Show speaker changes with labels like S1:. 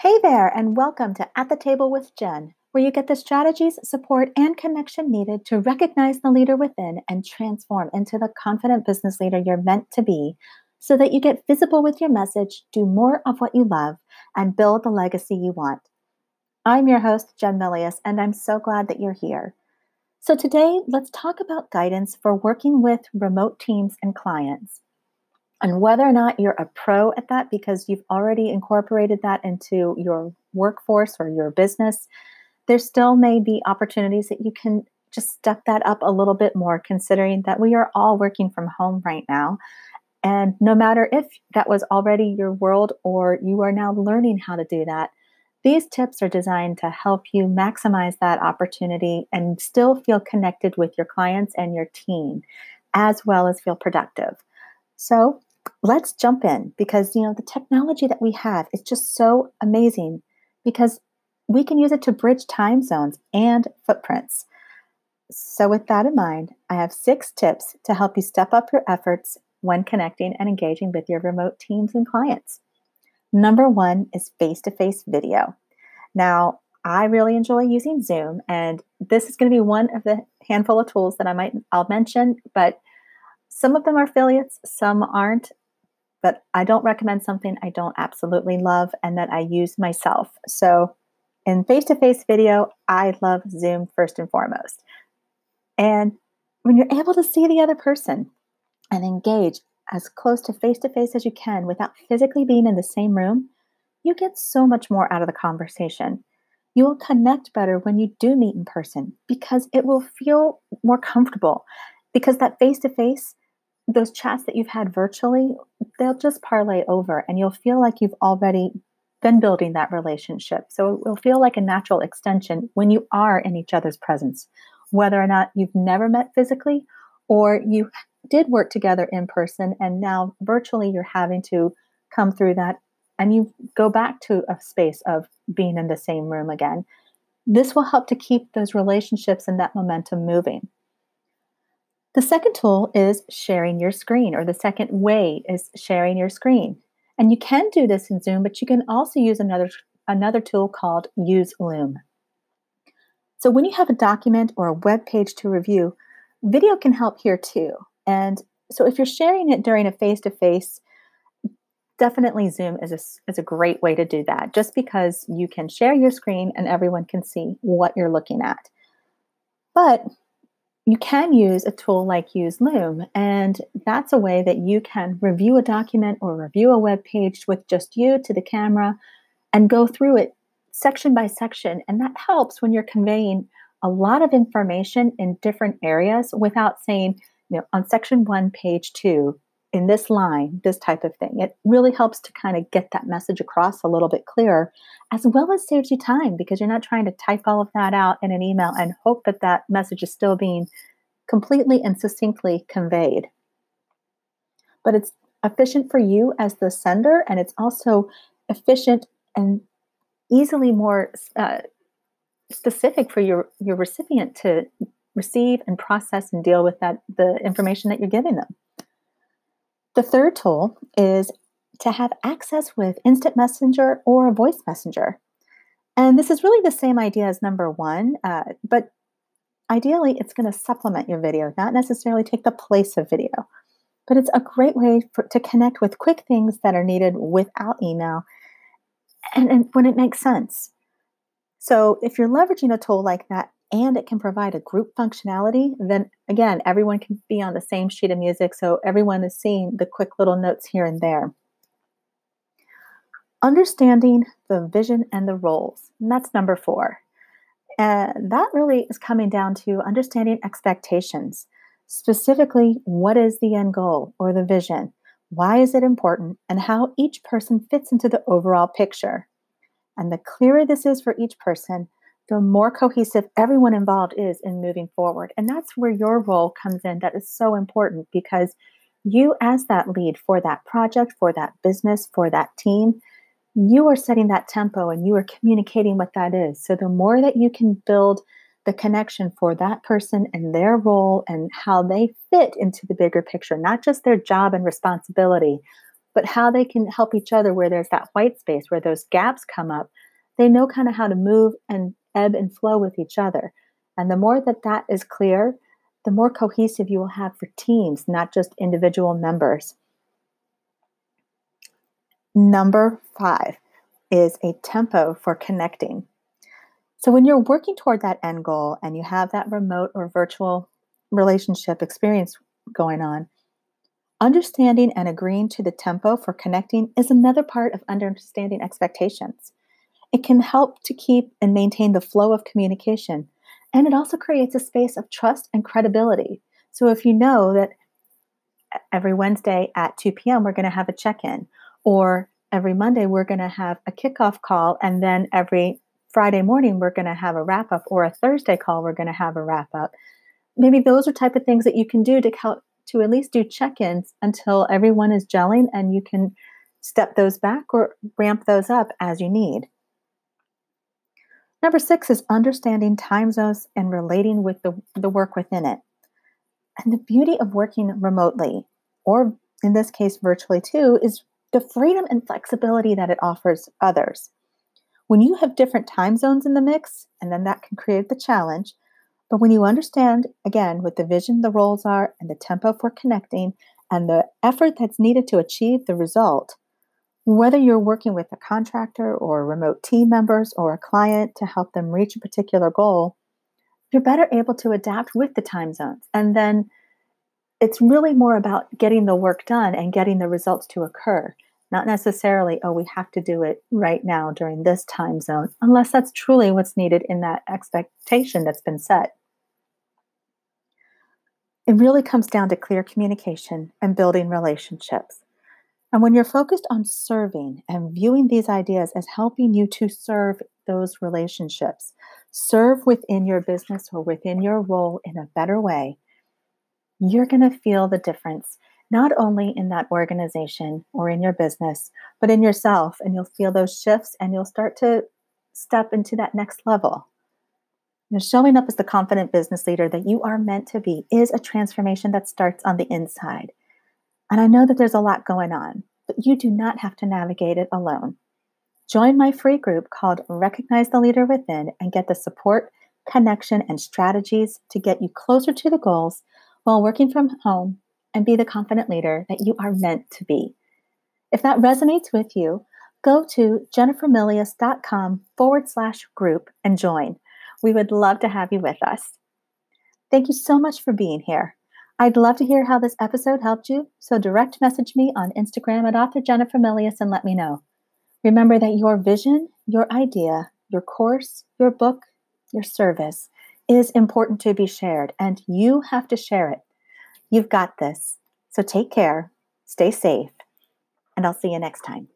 S1: Hey there, and welcome to At the Table with Jen, where you get the strategies, support, and connection needed to recognize the leader within and transform into the confident business leader you're meant to be so that you get visible with your message, do more of what you love, and build the legacy you want. I'm your host, Jen Milius, and I'm so glad that you're here. So, today, let's talk about guidance for working with remote teams and clients. And whether or not you're a pro at that because you've already incorporated that into your workforce or your business, there still may be opportunities that you can just step that up a little bit more, considering that we are all working from home right now. And no matter if that was already your world or you are now learning how to do that, these tips are designed to help you maximize that opportunity and still feel connected with your clients and your team, as well as feel productive. So, let's jump in because you know the technology that we have is just so amazing because we can use it to bridge time zones and footprints. So with that in mind, I have 6 tips to help you step up your efforts when connecting and engaging with your remote teams and clients. Number 1 is face-to-face video. Now, I really enjoy using Zoom and this is going to be one of the handful of tools that I might I'll mention, but some of them are affiliates, some aren't, but I don't recommend something I don't absolutely love and that I use myself. So, in face to face video, I love Zoom first and foremost. And when you're able to see the other person and engage as close to face to face as you can without physically being in the same room, you get so much more out of the conversation. You will connect better when you do meet in person because it will feel more comfortable. Because that face to face, those chats that you've had virtually, they'll just parlay over and you'll feel like you've already been building that relationship. So it will feel like a natural extension when you are in each other's presence, whether or not you've never met physically or you did work together in person and now virtually you're having to come through that and you go back to a space of being in the same room again. This will help to keep those relationships and that momentum moving. The second tool is sharing your screen, or the second way is sharing your screen. And you can do this in Zoom, but you can also use another, another tool called Use Loom. So when you have a document or a web page to review, video can help here too. And so if you're sharing it during a face-to-face, definitely Zoom is a, is a great way to do that, just because you can share your screen and everyone can see what you're looking at. But you can use a tool like Use Loom, and that's a way that you can review a document or review a web page with just you to the camera and go through it section by section. And that helps when you're conveying a lot of information in different areas without saying, you know, on section one, page two, in this line, this type of thing. It really helps to kind of get that message across a little bit clearer, as well as saves you time because you're not trying to type all of that out in an email and hope that that message is still being completely and succinctly conveyed. But it's efficient for you as the sender, and it's also efficient and easily more uh, specific for your, your recipient to receive and process and deal with that the information that you're giving them. The third tool is to have access with instant messenger or a voice messenger. And this is really the same idea as number one, uh, but ideally it's going to supplement your video, not necessarily take the place of video. But it's a great way for, to connect with quick things that are needed without email and, and when it makes sense. So if you're leveraging a tool like that, and it can provide a group functionality, then again, everyone can be on the same sheet of music. So everyone is seeing the quick little notes here and there. Understanding the vision and the roles. And that's number four. And that really is coming down to understanding expectations. Specifically, what is the end goal or the vision? Why is it important? And how each person fits into the overall picture. And the clearer this is for each person, the more cohesive everyone involved is in moving forward. And that's where your role comes in. That is so important because you, as that lead for that project, for that business, for that team, you are setting that tempo and you are communicating what that is. So the more that you can build the connection for that person and their role and how they fit into the bigger picture, not just their job and responsibility, but how they can help each other where there's that white space, where those gaps come up. They know kind of how to move and ebb and flow with each other. And the more that that is clear, the more cohesive you will have for teams, not just individual members. Number five is a tempo for connecting. So, when you're working toward that end goal and you have that remote or virtual relationship experience going on, understanding and agreeing to the tempo for connecting is another part of understanding expectations. It can help to keep and maintain the flow of communication, and it also creates a space of trust and credibility. So, if you know that every Wednesday at 2 p.m., we're going to have a check in, or every Monday, we're going to have a kickoff call, and then every Friday morning, we're going to have a wrap up, or a Thursday call, we're going to have a wrap up. Maybe those are type of things that you can do to help to at least do check-ins until everyone is gelling and you can step those back or ramp those up as you need. Number six is understanding time zones and relating with the, the work within it. And the beauty of working remotely, or in this case, virtually too, is the freedom and flexibility that it offers others. When you have different time zones in the mix, and then that can create the challenge, but when you understand, again, what the vision, the roles are, and the tempo for connecting, and the effort that's needed to achieve the result, whether you're working with a contractor or remote team members or a client to help them reach a particular goal, you're better able to adapt with the time zones. And then it's really more about getting the work done and getting the results to occur not necessarily, oh, we have to do it right now during this time zone, unless that's truly what's needed in that expectation that's been set. It really comes down to clear communication and building relationships. And when you're focused on serving and viewing these ideas as helping you to serve those relationships, serve within your business or within your role in a better way, you're going to feel the difference not only in that organization or in your business, but in yourself. And you'll feel those shifts and you'll start to step into that next level. You know, showing up as the confident business leader that you are meant to be is a transformation that starts on the inside. And I know that there's a lot going on, but you do not have to navigate it alone. Join my free group called Recognize the Leader Within and get the support, connection, and strategies to get you closer to the goals while working from home and be the confident leader that you are meant to be. If that resonates with you, go to jennifermilius.com forward slash group and join. We would love to have you with us. Thank you so much for being here. I'd love to hear how this episode helped you, so direct message me on Instagram at author Jennifer Milius and let me know. Remember that your vision, your idea, your course, your book, your service is important to be shared, and you have to share it. You've got this. So take care, stay safe, and I'll see you next time.